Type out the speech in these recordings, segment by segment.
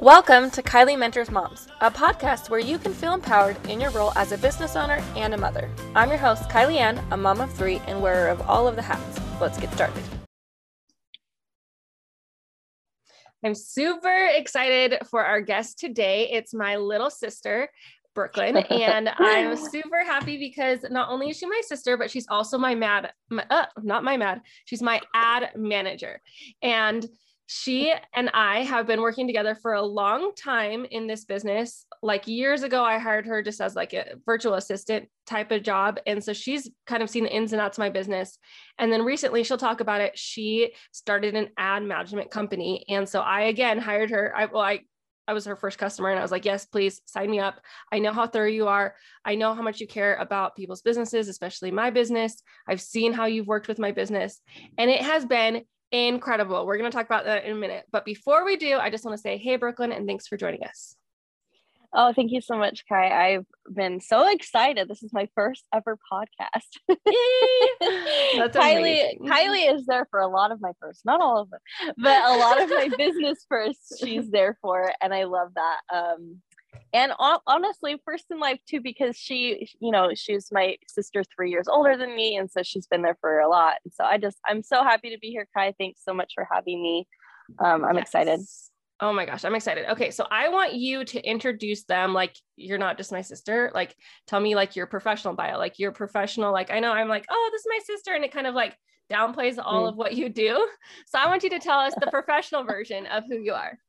Welcome to Kylie Mentors Moms, a podcast where you can feel empowered in your role as a business owner and a mother. I'm your host, Kylie Ann, a mom of three and wearer of all of the hats. Let's get started. I'm super excited for our guest today. It's my little sister, Brooklyn, and I'm super happy because not only is she my sister, but she's also my mad, my, uh, not my mad, she's my ad manager. And she and I have been working together for a long time in this business. Like years ago, I hired her just as like a virtual assistant type of job. And so she's kind of seen the ins and outs of my business. And then recently she'll talk about it. She started an ad management company. And so I again hired her. I well, I I was her first customer and I was like, yes, please sign me up. I know how thorough you are. I know how much you care about people's businesses, especially my business. I've seen how you've worked with my business and it has been incredible. We're going to talk about that in a minute. But before we do, I just want to say, hey, Brooklyn, and thanks for joining us. Oh, thank you so much, Kai. I've been so excited. This is my first ever podcast. That's Kylie, Kylie is there for a lot of my first, not all of them, but a lot of my business first. She's there for, and I love that. Um, and honestly first in life too because she you know she's my sister three years older than me and so she's been there for a lot. And so i just i'm so happy to be here kai. Thanks so much for having me. Um, i'm yes. excited oh my gosh i'm excited. Okay so i want you to introduce them like you're not just my sister. Like tell me like your professional bio like your professional like i know i'm like oh this is my sister and it kind of like downplays all mm. of what you do. So i want you to tell us the professional version of who you are.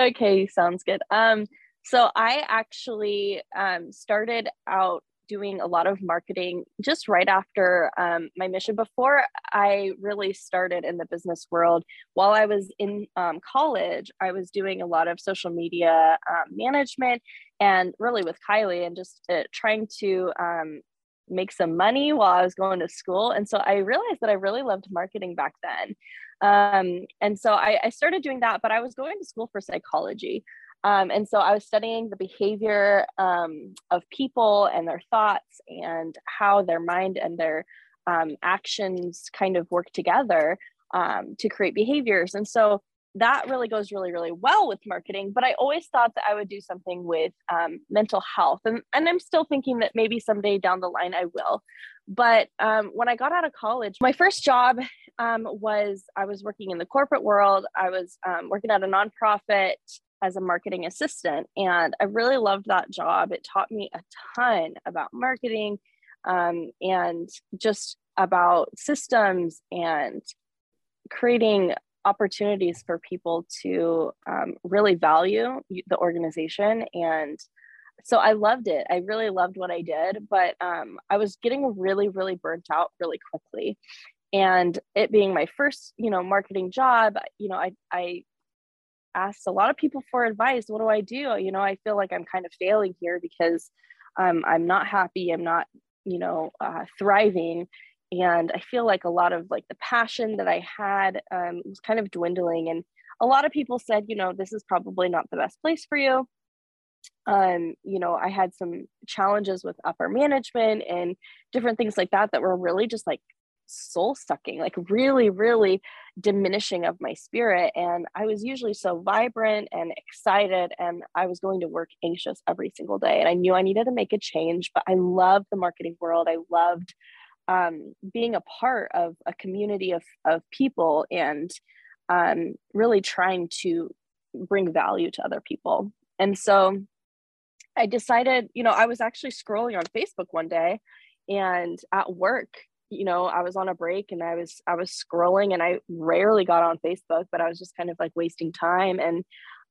Okay sounds good. Um so I actually um, started out doing a lot of marketing just right after um, my mission. Before I really started in the business world, while I was in um, college, I was doing a lot of social media um, management and really with Kylie and just uh, trying to um, make some money while I was going to school. And so I realized that I really loved marketing back then. Um, and so I, I started doing that, but I was going to school for psychology. Um, and so I was studying the behavior um, of people and their thoughts and how their mind and their um, actions kind of work together um, to create behaviors. And so that really goes really, really well with marketing. But I always thought that I would do something with um, mental health. And, and I'm still thinking that maybe someday down the line I will. But um, when I got out of college, my first job was I was working in the corporate world, I was working at a nonprofit as a marketing assistant. And I really loved that job. It taught me a ton about marketing um, and just about systems and creating opportunities for people to um, really value the organization. And so I loved it. I really loved what I did, but um, I was getting really, really burnt out really quickly. And it being my first, you know, marketing job, you know, I, I asked a lot of people for advice. What do I do? You know, I feel like I'm kind of failing here because um, I'm not happy. I'm not, you know, uh, thriving. And I feel like a lot of like the passion that I had um, was kind of dwindling. And a lot of people said, you know, this is probably not the best place for you. Um, you know, I had some challenges with upper management and different things like that that were really just like soul sucking, like really, really diminishing of my spirit. And I was usually so vibrant and excited, and I was going to work anxious every single day. And I knew I needed to make a change, but I loved the marketing world. I loved um, being a part of a community of, of people and um, really trying to bring value to other people. And so I decided, you know, I was actually scrolling on Facebook one day and at work you know i was on a break and i was i was scrolling and i rarely got on facebook but i was just kind of like wasting time. And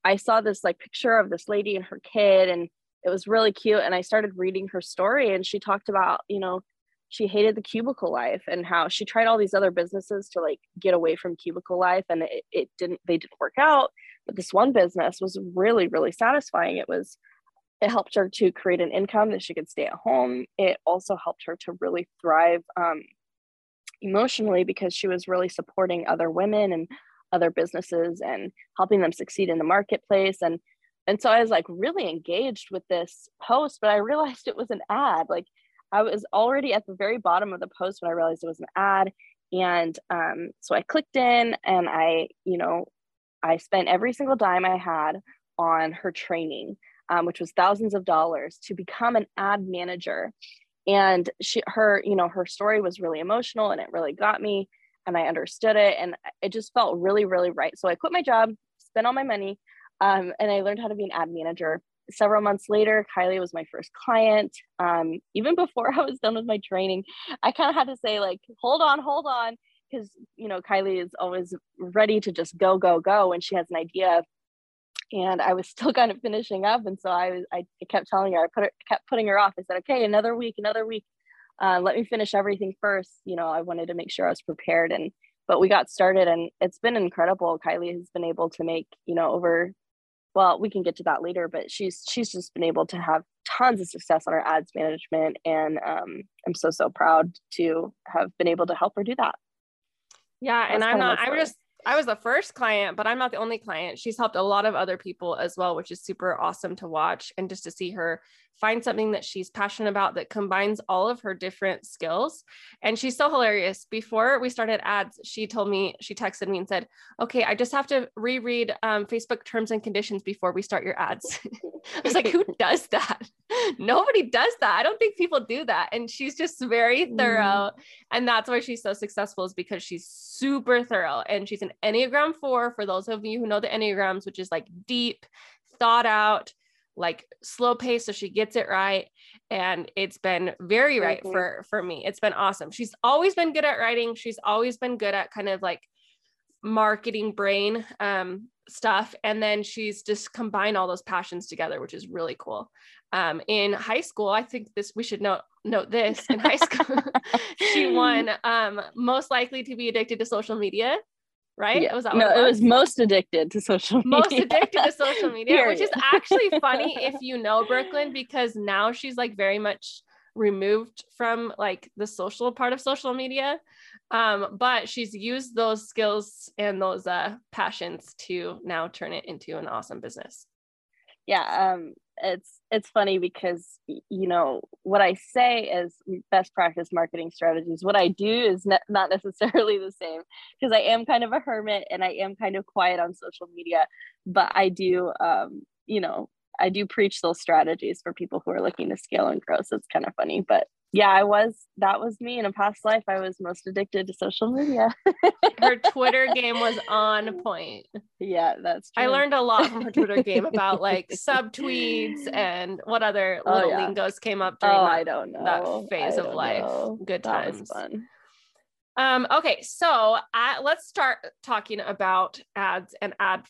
i saw this like picture of this lady and her kid and it was really cute and i started reading her story and she talked about you know she hated the cubicle life and how she tried all these other businesses to like get away from cubicle life and it, it didn't they didn't work out. But this one business was really really satisfying. It was it helped her to create an income that she could stay at home. It also helped her to really thrive um, emotionally because she was really supporting other women and other businesses and helping them succeed in the marketplace. And and so I was like really engaged with this post, but I realized it was an ad. Like I was already at the very bottom of the post when I realized it was an ad. And um, so I clicked in and I, you know, I spent every single dime I had on her training, um, which was thousands of dollars to become an ad manager. And she, her, you know, her story was really emotional and it really got me and I understood it and it just felt really, really right. So I quit my job, spent all my money, um, and I learned how to be an ad manager. Several months later, Kylie was my first client. Um, even before I was done with my training, I kind of had to say, like, hold on, hold on, because you know Kylie is always ready to just go, go, go when she has an idea. And I was still kind of finishing up, and so I was I kept telling her, I put her, kept putting her off. I said, okay, another week, another week. Uh, let me finish everything first. You know, I wanted to make sure I was prepared and but we got started and it's been incredible. Kylie has been able to make, you know, over well, we can get to that later, but she's she's just been able to have tons of success on her ads management and um, I'm so so proud to have been able to help her do that. Yeah, That's and I'm not I'm just I was the first client, but I'm not the only client. She's helped a lot of other people as well, which is super awesome to watch and just to see her find something that she's passionate about that combines all of her different skills. And she's so hilarious. Before we started ads, she told me, she texted me and said, Okay, I just have to reread um, Facebook terms and conditions before we start your ads. I was like, Who does that? Nobody does that. I don't think people do that. And she's just very mm. thorough. Mm. And that's why she's so successful, is because she's super thorough. And she's an Enneagram 4 for those of you who know the Enneagrams, which is like deep, thought out like slow pace so she gets it right and it's been very right mm-hmm. for for me it's been awesome she's always been good at writing she's always been good at kind of like marketing brain um, stuff and then she's just combined all those passions together which is really cool um, in high school i think this we should note note this in high school she won um, most likely to be addicted to social media right? Yeah. Was that no, it was? it was? most addicted to social media. Most addicted to social media, which is actually funny if you know Brooklyn because now she's like very much removed from like the social part of social media. Um, but she's used those skills and those uh, passions to now turn it into an awesome business. Yeah, um, it's it's funny because you know what I say is best practice marketing strategies. What I do is ne- not necessarily the same because I am kind of a hermit and I am kind of quiet on social media, but I do um, you know I do preach those strategies for people who are looking to scale and grow. So it's kind of funny, but yeah, I was that was me in a past life. I was most addicted to social media. her Twitter game was on point. Yeah, that's true. I learned a lot from her Twitter game about like subtweets and what other oh, little yeah. lingos came up during oh, that, I don't know. that phase of life. Know. Good that times. Was fun. Um, okay, so I, let's start talking about ads and ad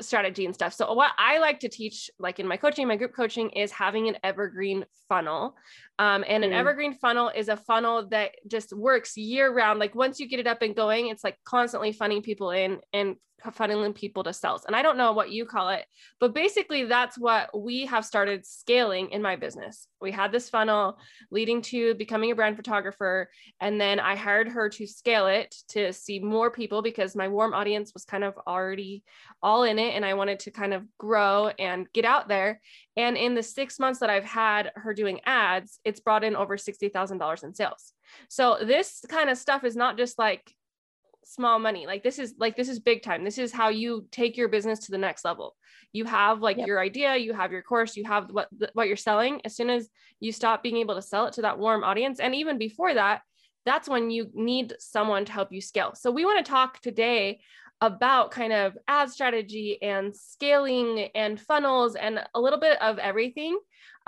strategy and stuff. So what I like to teach, like in my coaching, my group coaching, is having an evergreen funnel. Um, and an mm. evergreen funnel is a funnel that just works year round. Like once you get it up and going, it's like constantly funding people in and funneling people to sales. And I don't know what you call it, but basically that's what we have started scaling in my business. We had this funnel leading to becoming a brand photographer. And then I hired her to scale it to see more people because my warm audience was kind of already all in it. And I wanted to kind of grow and get out there. And in the six months that I've had her doing ads, it's brought in over $60,000 in sales. So this kind of stuff is not just like small money. Like this is like this is big time. This is how you take your business to the next level. You have like yep. your idea, you have your course, you have what what you're selling. As soon as you stop being able to sell it to that warm audience and even before that, that's when you need someone to help you scale. So we want to talk today about kind of ad strategy and scaling and funnels and a little bit of everything.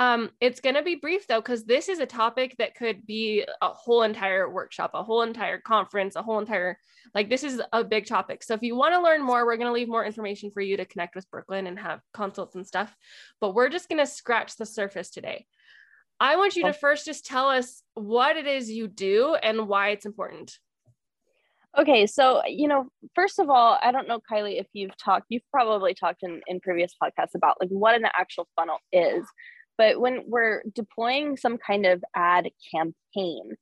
Um, it's going to be brief though, because this is a topic that could be a whole entire workshop, a whole entire conference, a whole entire, like, this is a big topic. So if you want to learn more, we're going to leave more information for you to connect with Brooklyn and have consults and stuff. But we're just going to scratch the surface today. I want you to first just tell us what it is you do and why it's important. Okay, so you know, first of all, I don't know, Kylie, if you've talked, you've probably talked in, in previous podcasts about like what an actual funnel is. But when we're deploying some kind of ad campaign,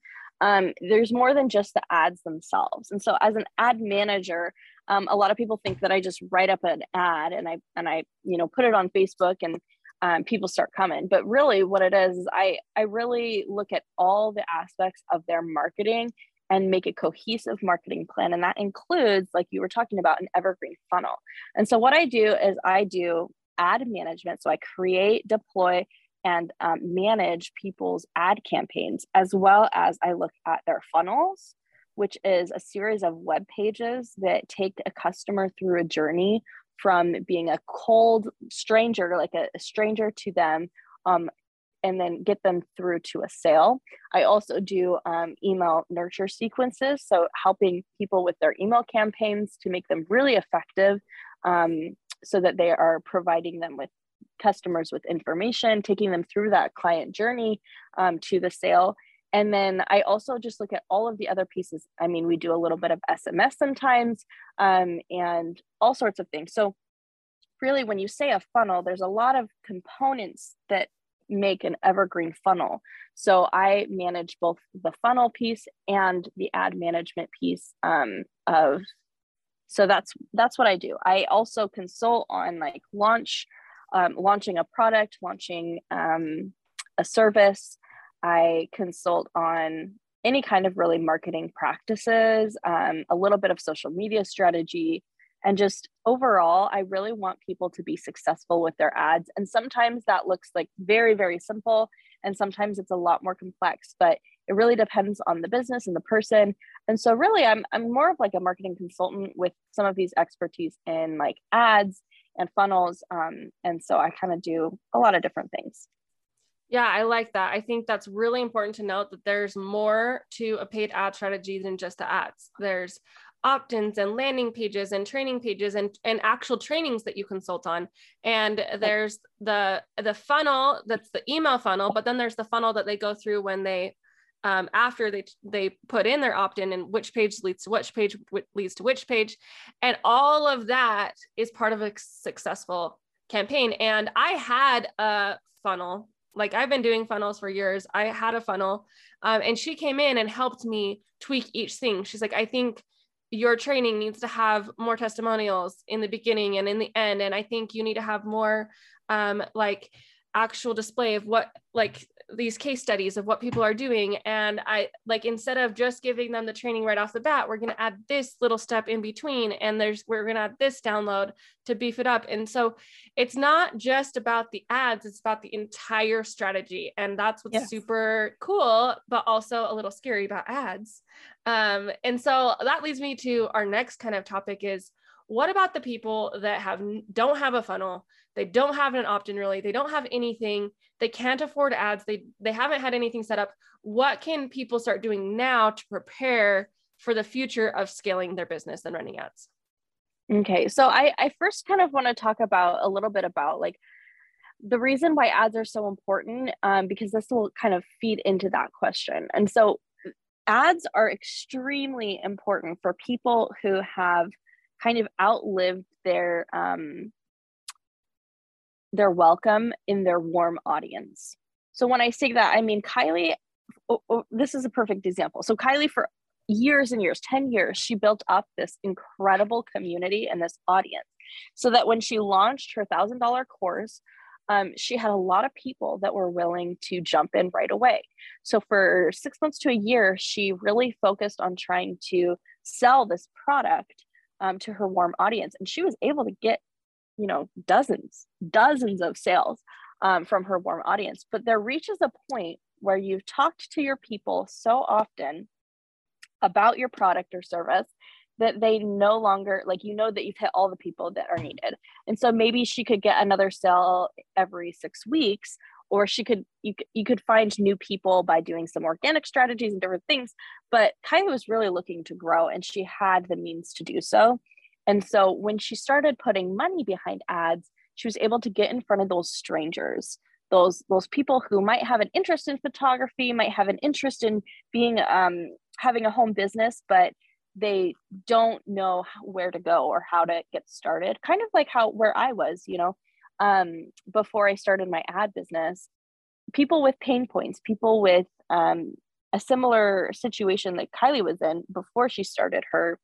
um, there's more than just the ads themselves. And so as an ad manager, um, a lot of people think that I just write up an ad and I and I, you know, put it on Facebook and um, people start coming. But really, what it is is I I really look at all the aspects of their marketing and make a cohesive marketing plan. And that includes, like you were talking about, an evergreen funnel. And so, what I do is I do ad management. So I create, deploy, and um, manage people's ad campaigns, as well as I look at their funnels, which is a series of web pages that take a customer through a journey from being a cold stranger, like a, a stranger to them, um, and then get them through to a sale. I also do um, email nurture sequences, so helping people with their email campaigns to make them really effective um, so that they are providing them with customers with information, taking them through that client journey um, to the sale. And then I also just look at all of the other pieces. I mean, we do a little bit of SMS sometimes um, and all sorts of things. So, really, when you say a funnel, there's a lot of components that make an evergreen funnel. So I manage both the funnel piece and the ad management piece um, of. So that's that's what I do. I also consult on like launch, um, launching a product, launching um, a service. I consult on any kind of really marketing practices, um, a little bit of social media strategy, and just overall, I really want people to be successful with their ads. And sometimes that looks like very, very simple. And sometimes it's a lot more complex, but it really depends on the business and the person. And so really I'm I'm more of like a marketing consultant with some of these expertise in like ads and funnels. Um, and so I kind of do a lot of different things. Yeah, I like that. I think that's really important to note that there's more to a paid ad strategy than just the ads. There's opt-ins and landing pages and training pages and, and actual trainings that you consult on and there's the the funnel that's the email funnel but then there's the funnel that they go through when they um, after they they put in their opt-in and which page leads to which page leads to which page. And all of that is part of a successful campaign. And i had a funnel. Like i've been doing funnels for years. I had a funnel um, and she came in and helped me tweak each thing. She's like i think your training needs to have more testimonials in the beginning and in the end and i think you need to have more um, like actual display of what like these case studies of what people are doing. And i like instead of just giving them the training right off the bat we're going to add this little step in between and there's we're going to add this download to beef it up. And so it's not just about the ads it's about the entire strategy. And that's what's yes. super cool but also a little scary about ads. Um, and so that leads me to our next kind of topic is what about the people that have don't have a funnel they don't have an opt-in really. They don't have anything. They can't afford ads. They they haven't had anything set up. What can people start doing now to prepare for the future of scaling their business and running ads? Okay so i i first kind of want to talk about a little bit about like the reason why ads are so important um, because this will kind of feed into that question. And so ads are extremely important for people who have kind of outlived their um, their welcome in their warm audience. So when I say that, I mean Kylie. Oh, oh, this is a perfect example. So Kylie, for years and years, ten years, she built up this incredible community and this audience, so that when she launched her thousand dollar course. Um, she had a lot of people that were willing to jump in right away. So, for six months to a year, she really focused on trying to sell this product um, to her warm audience. And she was able to get you know dozens dozens of sales um, from her warm audience. But there reaches a point where you've talked to your people so often about your product or service that they no longer like you know that you've hit all the people that are needed. And so maybe she could get another sale every six weeks or she could you, you could find new people by doing some organic strategies and different things. But kylie was really looking to grow and she had the means to do so and so when she started putting money behind ads, she was able to get in front of those strangers, those those people who might have an interest in photography, might have an interest in being um, having a home business, but they don't know where to go or how to get started. Kind of like how where I was, you know, um, before I started my ad business, people with pain points, people with um, a similar situation that Kylie was in before she started her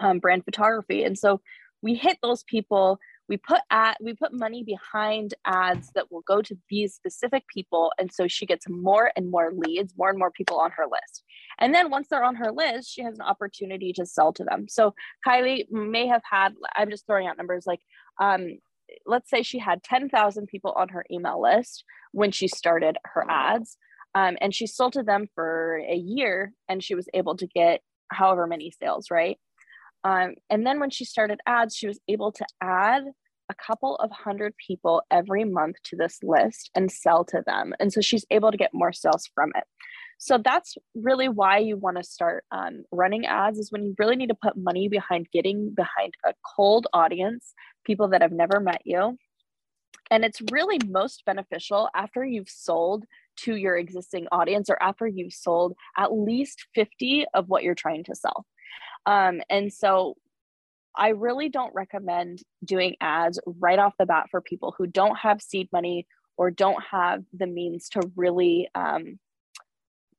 um, brand photography. And so we hit those people. We put at we put money behind ads that will go to these specific people, and so she gets more and more leads, more and more people on her list. And then once they're on her list, she has an opportunity to sell to them. So Kylie may have had, I'm just throwing out numbers like um, let's say she had 10,000 people on her email list when she started her ads. Um, and she sold to them for a year and she was able to get however many sales, right? Um, and then when she started ads, she was able to add a couple of hundred people every month to this list and sell to them. And so she's able to get more sales from it. So that's really why you want to start um, running ads is when you really need to put money behind getting behind a cold audience, people that have never met you. And it's really most beneficial after you've sold to your existing audience or after you've sold at least 50 of what you're trying to sell. Um, and so I really don't recommend doing ads right off the bat for people who don't have seed money or don't have the means to really um,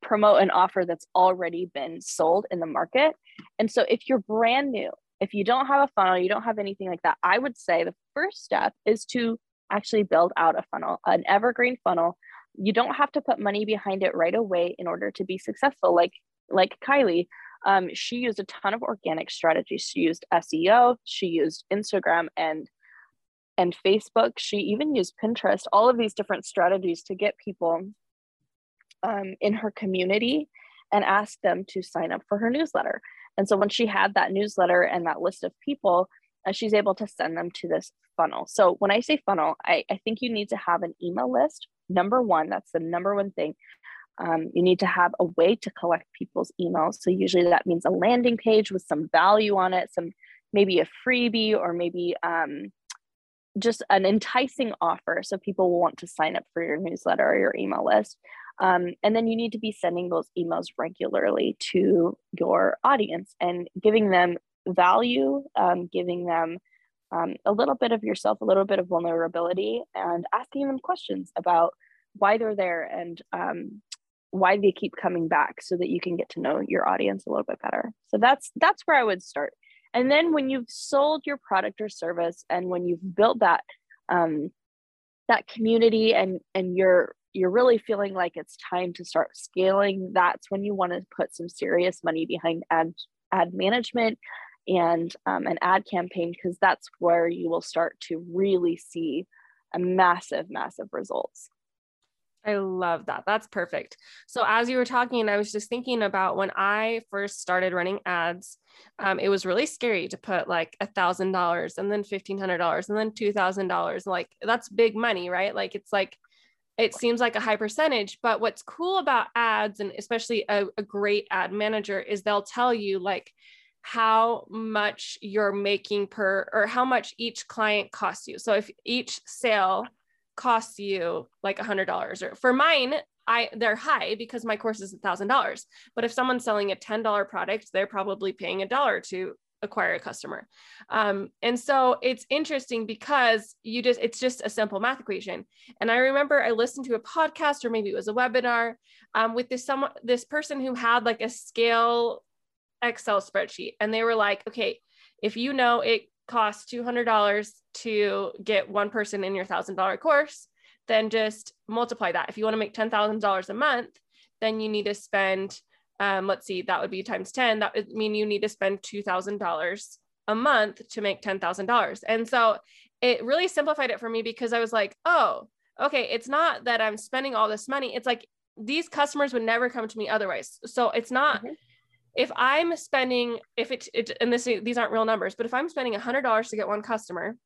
promote an offer that's already been sold in the market. And so if you're brand new, if you don't have a funnel, you don't have anything like that, I would say the first step is to actually build out a funnel, an evergreen funnel. You don't have to put money behind it right away in order to be successful. Like like Kylie, um, she used a ton of organic strategies. She used SEO, she used Instagram and and Facebook. She even used Pinterest. All of these different strategies to get people um, in her community and ask them to sign up for her newsletter. And so when she had that newsletter and that list of people, uh, she's able to send them to this funnel. So when I say funnel, I, I think you need to have an email list. Number one, that's the number one thing. Um, you need to have a way to collect people's emails. So usually that means a landing page with some value on it, some maybe a freebie or maybe um, just an enticing offer so people will want to sign up for your newsletter or your email list. Um, and then you need to be sending those emails regularly to your audience and giving them value, um, giving them um, a little bit of yourself, a little bit of vulnerability, and asking them questions about why they're there and um, why they keep coming back so that you can get to know your audience a little bit better. So that's that's where i would start. And then when you've sold your product or service and when you've built that um, that community and and you're you're really feeling like it's time to start scaling that's when you want to put some serious money behind ad ad management and um, an ad campaign because that's where you will start to really see a massive massive results I love that. That's perfect. So as you were talking, I was just thinking about when I first started running ads. Um, it was really scary to put like a thousand dollars and then fifteen hundred dollars and then two thousand dollars. Like that's big money, right? Like it's like it seems like a high percentage. But what's cool about ads and especially a, a great ad manager is they'll tell you like how much you're making per or how much each client costs you. So if each sale costs you like a hundred dollars or for mine I they're high because my course is a thousand dollars. But if someone's selling a ten dollar product, they're probably paying a dollar to acquire a customer. Um, and so it's interesting because you just it's just a simple math equation. And I remember I listened to a podcast or maybe it was a webinar um, with this someone this person who had like a scale Excel spreadsheet, and they were like, okay, if you know it costs $200 to get one person in your $1,000 course, then just multiply that. If you want to make $10,000 a month, then you need to spend, um, let's see, that would be times 10. That would mean you need to spend $2,000 a month to make $10,000. And so it really simplified it for me because I was like, oh, okay, it's not that I'm spending all this money. It's like these customers would never come to me otherwise. So it's not, mm-hmm if I'm spending, if it, it and this these aren't real numbers, but if I'm spending a hundred dollars to get one customer,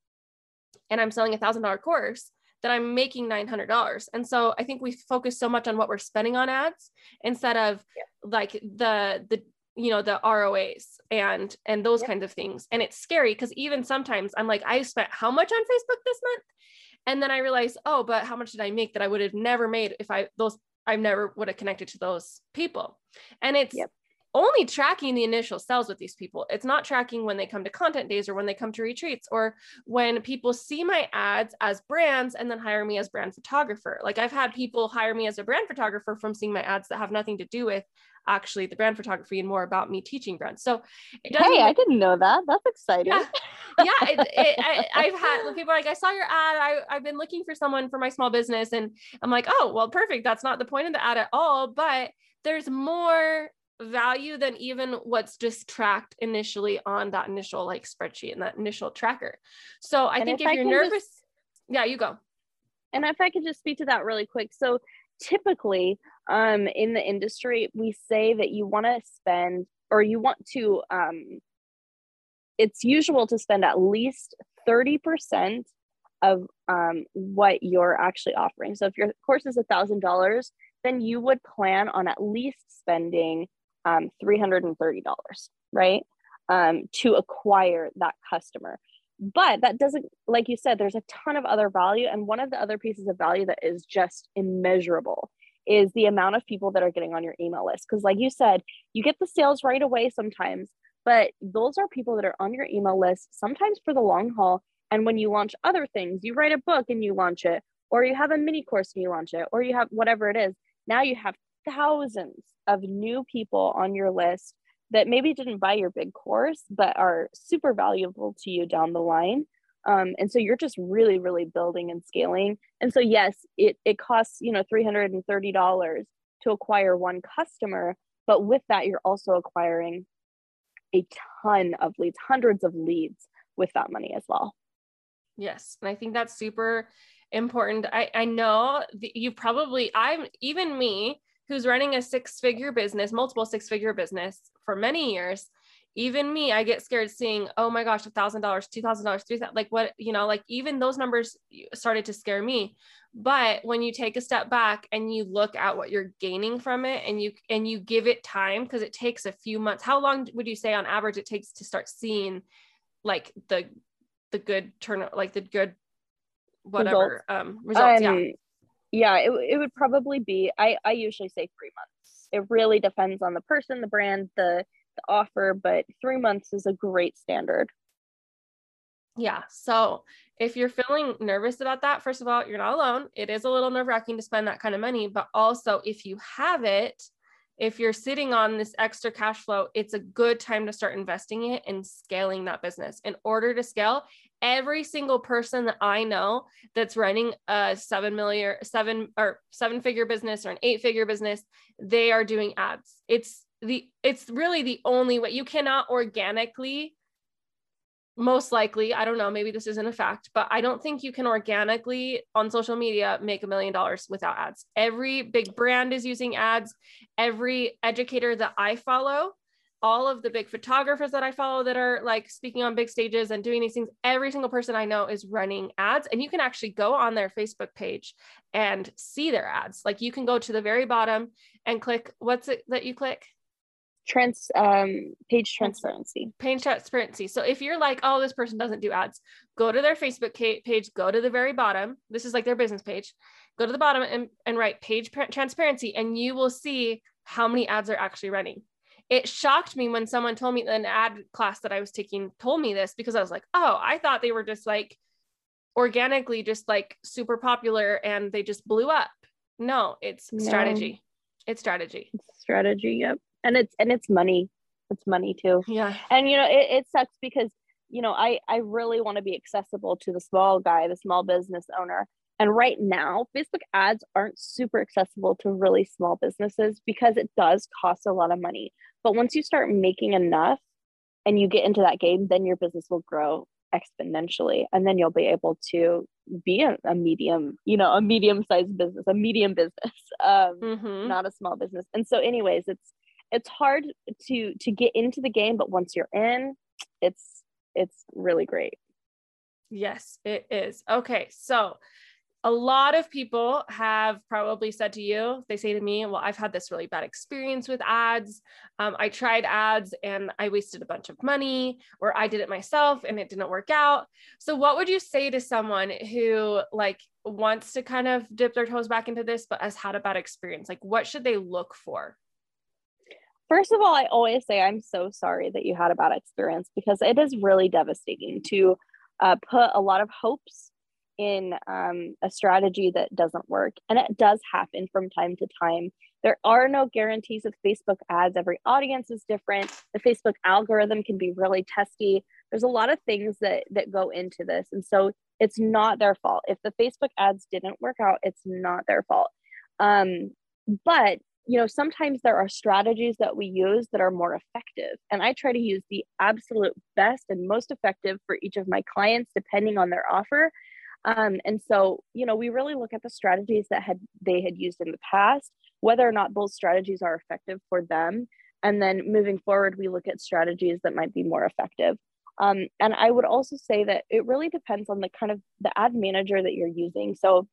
and I'm selling a thousand dollar course, then I'm making nine hundred dollars. And so I think we focus so much on what we're spending on ads instead of yeah. like the the you know the ROAS and and those yeah. kinds of things. And it's scary because even sometimes I'm like, I spent how much on Facebook this month? And then I realize, oh, but how much did I make that I would have never made if I those I never would have connected to those people. And it's yep only tracking the initial sales with these people. It's not tracking when they come to content days or when they come to retreats or when people see my ads as brands and then hire me as brand photographer. Like I've had people hire me as a brand photographer from seeing my ads that have nothing to do with actually the brand photography and more about me teaching brands. So hey, I didn't know that. That's exciting. Yeah, yeah it, it, I, have had people like, I saw your ad. I, I've been looking for someone for my small business. And I'm like, oh, well, perfect. That's not the point of the ad at all. But there's more value than even what's just tracked initially on that initial like spreadsheet and that initial tracker. So I and think if, if you're nervous, just, yeah, you go. And if I could just speak to that really quick. So typically um, in the industry, we say that you want to spend or you want to, um, it's usual to spend at least 30% of um, what you're actually offering. So if your course is a $1,000, then you would plan on at least spending um, $330, right? Um, to acquire that customer. But that doesn't, like you said, there's a ton of other value. And one of the other pieces of value that is just immeasurable is the amount of people that are getting on your email list. Because, like you said, you get the sales right away sometimes, but those are people that are on your email list, sometimes for the long haul. And when you launch other things, you write a book and you launch it, or you have a mini course and you launch it, or you have whatever it is. Now you have thousands of new people on your list that maybe didn't buy your big course, but are super valuable to you down the line. Um, and so you're just really, really building and scaling. And so, yes, it, it costs, you know, $330 to acquire one customer. But with that, you're also acquiring a ton of leads, hundreds of leads with that money as well. Yes. And I think that's super important. I, I know you probably, I'm even me, who's running a six figure business, multiple six figure business for many years, even me, I get scared seeing, oh my gosh, a thousand dollars, two thousand dollars, three thousand, like what, you know, like even those numbers started to scare me. But when you take a step back and you look at what you're gaining from it and you and you give it time, because it takes a few months. How long would you say on average it takes to start seeing like the the good turn like the good whatever results. um results? Um, yeah yeah it, it would probably be I, I usually say three months. It really depends on the person the brand the, the offer but three months is a great standard. Yeah so if you're feeling nervous about that first of all you're not alone. It is a little nerve wracking to spend that kind of money but also if you have it if you're sitting on this extra cash flow, it's a good time to start investing it and scaling that business. In order to scale, every single person that I know that's running a seven million, seven or seven figure business or an eight figure business, they are doing ads. It's the it's really the only way you cannot organically most likely, I don't know, maybe this isn't a fact, but I don't think you can organically on social media make a million dollars without ads. Every big brand is using ads. Every educator that I follow, all of the big photographers that I follow that are like speaking on big stages and doing these things, every single person I know is running ads. And you can actually go on their Facebook page and see their ads. Like you can go to the very bottom and click what's it that you click? trans um, page transparency. Page transparency. So if you're like, oh, this person doesn't do ads, go to their Facebook page, go to the very bottom. This is like their business page. Go to the bottom and, and write page transparency, and you will see how many ads are actually running. It shocked me when someone told me an ad class that I was taking told me this because I was like, oh, I thought they were just like organically just like super popular and they just blew up. No, it's no. strategy. It's strategy. It's strategy. Yep and it's and it's money it's money too yeah and you know it, it sucks because you know i i really want to be accessible to the small guy the small business owner and right now facebook ads aren't super accessible to really small businesses because it does cost a lot of money. But once you start making enough and you get into that game then your business will grow exponentially and then you'll be able to be a, a medium you know a medium sized business a medium business um mm-hmm. not a small business. And so anyways it's it's hard to to get into the game but once you're in it's it's really great. Yes it is. Okay so a lot of people have probably said to you, they say to me, Well, I've had this really bad experience with ads. Um, I tried ads and I wasted a bunch of money, or I did it myself and it didn't work out. So, what would you say to someone who like wants to kind of dip their toes back into this, but has had a bad experience? Like, what should they look for? First of all, I always say I'm so sorry that you had a bad experience because it is really devastating to uh, put a lot of hopes in um, a strategy that doesn't work. And it does happen from time to time. There are no guarantees with Facebook ads. Every audience is different. The Facebook algorithm can be really testy. There's a lot of things that that go into this. And so it's not their fault. If the Facebook ads didn't work out, it's not their fault. Um, but you know, sometimes there are strategies that we use that are more effective. And I try to use the absolute best and most effective for each of my clients, depending on their offer. Um, and so, you know, we really look at the strategies that had they had used in the past, whether or not those strategies are effective for them. And then moving forward, we look at strategies that might be more effective. Um, and I would also say that it really depends on the kind of the ad manager that you're using. So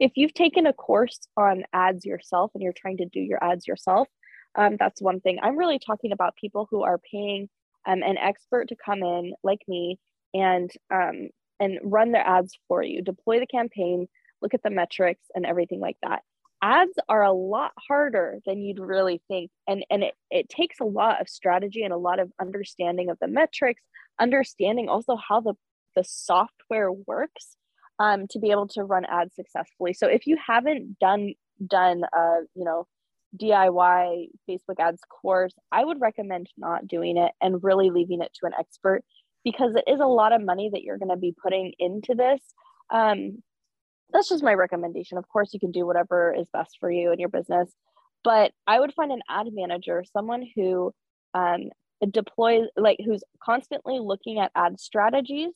if you've taken a course on ads yourself and you're trying to do your ads yourself, um, that's one thing. I'm really talking about people who are paying um, an expert to come in, like me, and um, and run their ads for you, deploy the campaign, look at the metrics, and everything like that. Ads are a lot harder than you'd really think, and and it it takes a lot of strategy and a lot of understanding of the metrics, understanding also how the the software works um, to be able to run ads successfully. So if you haven't done done a you know DIY Facebook ads course, I would recommend not doing it and really leaving it to an expert because it is a lot of money that you're going to be putting into this. Um, that's just my recommendation. Of course, you can do whatever is best for you and your business, but I would find an ad manager, someone who um, deploys, like who's constantly looking at ad strategies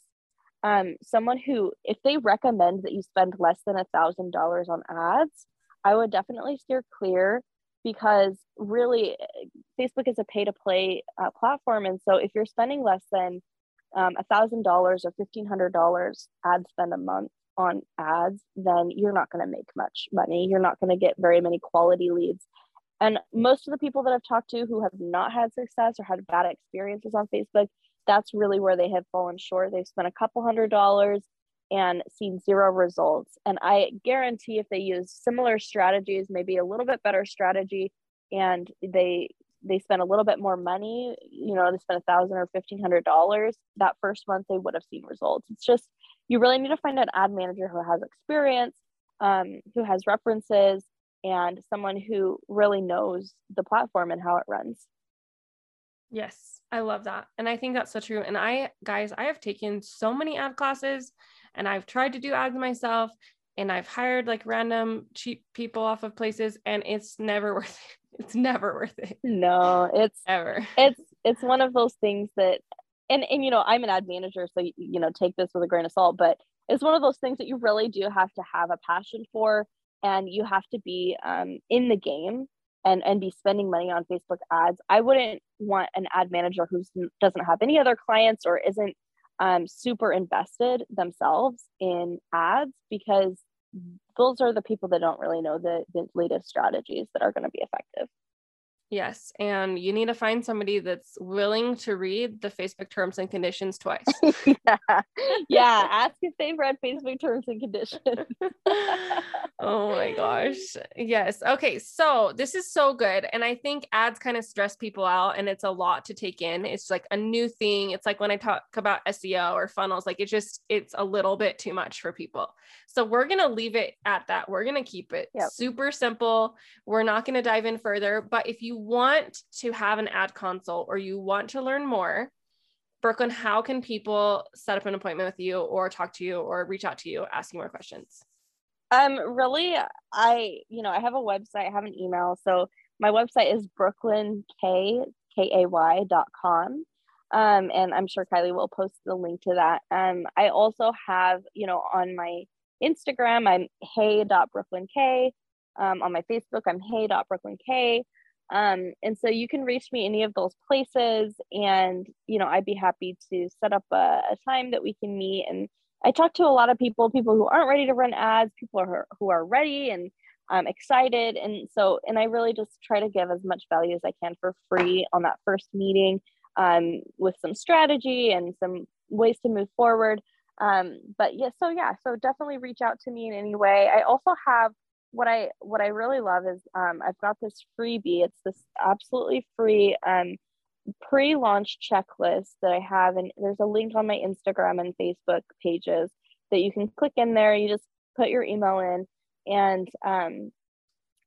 um, someone who, if they recommend that you spend less than a thousand dollars on ads, I would definitely steer clear because really Facebook is a pay to play uh, platform. And so if you're spending less than um, a thousand dollars or fifteen hundred dollars ad spend a month on ads, then you're not going to make much money. You're not going to get very many quality leads. And most of the people that I've talked to who have not had success or had bad experiences on Facebook, that's really where they have fallen short. They've spent a couple hundred dollars and seen zero results. And I guarantee if they use similar strategies, maybe a little bit better strategy, and they they spend a little bit more money, you know, they spend a thousand or fifteen hundred dollars, that first month they would have seen results. It's just you really need to find an ad manager who has experience, um, who has references, and someone who really knows the platform and how it runs. Yes, I love that. And I think that's so true. And I, guys, I have taken so many ad classes and I've tried to do ads myself and I've hired like random cheap people off of places and it's never worth it. It's never worth it. No, it's ever. It's it's one of those things that and and you know, I'm an ad manager so you know, take this with a grain of salt, but it's one of those things that you really do have to have a passion for and you have to be um, in the game and and be spending money on Facebook ads. I wouldn't want an ad manager who doesn't have any other clients or isn't um, super invested themselves in ads because those are the people that don't really know the, the latest strategies that are going to be effective. Yes. And you need to find somebody that's willing to read the Facebook terms and conditions twice. yeah. yeah. Ask if they've read Facebook terms and conditions. oh my gosh. Yes. Okay. So this is so good. And I think ads kind of stress people out and it's a lot to take in. It's like a new thing. It's like when I talk about SEO or funnels, like it's just, it's a little bit too much for people. So we're going to leave it at that. We're going to keep it yep. super simple. We're not going to dive in further. But if you want to have an ad consult or you want to learn more, Brooklyn, how can people set up an appointment with you or talk to you or reach out to you asking more questions? Um, really, I, you know, I have a website, I have an email. So my website is brooklyn k k a y dot com. Um, and I'm sure Kylie will post the link to that. Um, I also have, you know, on my Instagram, I'm hey.brooklynk. Um, on my Facebook, I'm hey.brooklynk. Um, and so you can reach me any of those places and, you know, I'd be happy to set up a, a time that we can meet. And I talk to a lot of people, people who aren't ready to run ads, people who are, who are ready and um, excited. And so, and I really just try to give as much value as I can for free on that first meeting um, with some strategy and some ways to move forward. Um, but yeah, so yeah, so definitely reach out to me in any way. I also have what I what I really love is um, I've got this freebie. It's this absolutely free um, pre-launch checklist that I have, and there's a link on my Instagram and Facebook pages that you can click in there. You just put your email in, and um,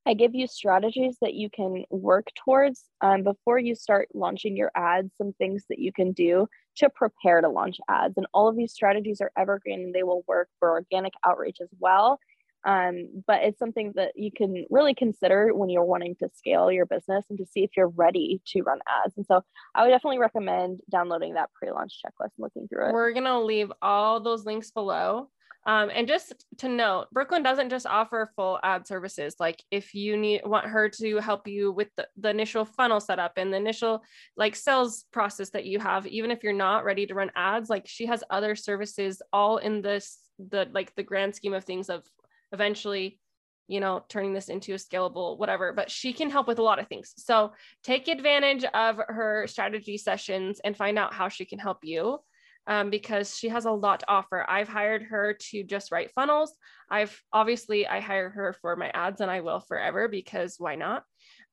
I give you strategies that you can work towards um, before you start launching your ads. Some things that you can do to prepare to launch ads, and all of these strategies are evergreen and they will work for organic outreach as well Um, but it's something that you can really consider when you're wanting to scale your business and to see if you're ready to run ads. And so I would definitely recommend downloading that pre launch checklist and looking through it. We're going to leave all those links below. Um, and just to note, Brooklyn doesn't just offer full ad services. Like if you need want her to help you with the, the initial funnel setup and the initial like sales process that you have, even if you're not ready to run ads, like she has other services all in this the like the grand scheme of things of eventually you know turning this into a scalable whatever but she can help with a lot of things. So take advantage of her strategy sessions and find out how she can help you um, because she has a lot to offer. I've hired her to just write funnels. I've obviously i hire her for my ads and i will forever because why not?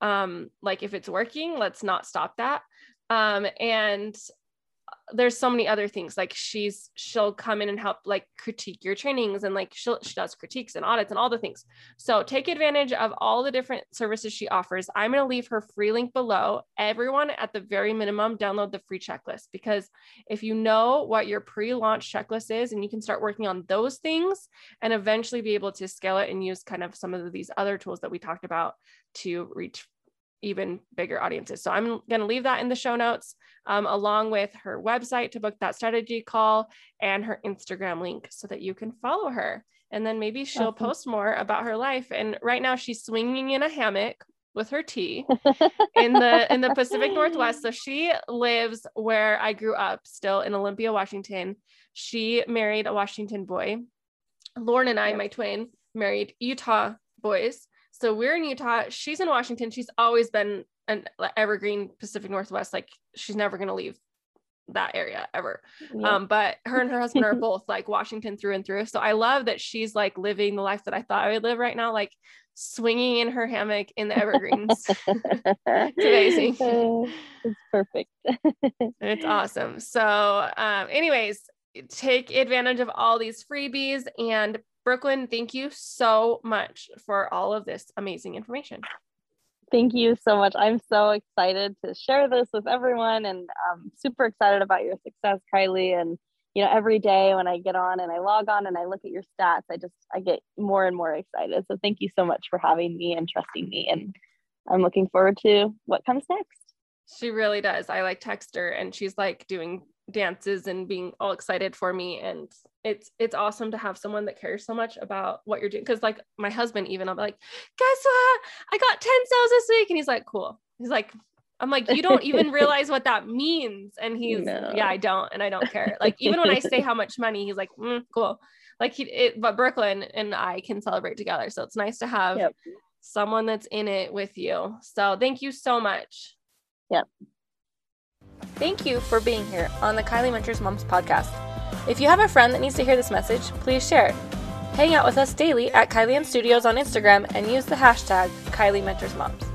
Um, like if it's working let's not stop that. Um, and there's so many other things like she's she'll come in and help like critique your trainings and like she she does critiques and audits and all the things. So take advantage of all the different services she offers. I'm going to leave her free link below. Everyone at the very minimum download the free checklist because if you know what your pre-launch checklist is and you can start working on those things and eventually be able to scale it and use kind of some of these other tools that we talked about to reach even bigger audiences. So I'm going to leave that in the show notes, um, along with her website to book that strategy call and her Instagram link so that you can follow her. And then maybe she'll awesome. post more about her life. And right now she's swinging in a hammock with her tea in the in the Pacific Northwest. So she lives where I grew up, still in Olympia, Washington. She married a Washington boy. Lauren and I, my twin, married Utah boys. So we're in Utah. She's in Washington. She's always been an evergreen Pacific Northwest. Like she's never going to leave that area ever. Yeah. Um, but her and her husband are both like Washington through and through. So I love that she's like living the life that I thought I would live right now, like swinging in her hammock in the evergreens. it's amazing. it's perfect. it's awesome. So, um, anyways, take advantage of all these freebies and Brooklyn, thank you so much for all of this amazing information. Thank you so much. I'm so excited to share this with everyone and I'm super excited about your success, Kylie. And, you know, every day when I get on and I log on and I look at your stats, I just, I get more and more excited. So thank you so much for having me and trusting me. And I'm looking forward to what comes next. She really does. I like text her and she's like doing dances and being all excited for me. And it's it's awesome to have someone that cares so much about what you're doing. Because like my husband even i'm like guess what? I got 10 sales this week. And he's like cool. He's like i'm like you don't even realize what that means. And he's no. yeah i don't and i don't care. Like even when i say how much money he's like mm, cool. Like he it, but brooklyn and i can celebrate together. So it's nice to have yep. someone that's in it with you. So thank you so much. Yep Thank you for being here on the Kylie Mentors Moms podcast. If you have a friend that needs to hear this message, please share it. Hang out with us daily at Kylie Ann Studios on Instagram and use the hashtag Kylie Mentors Moms.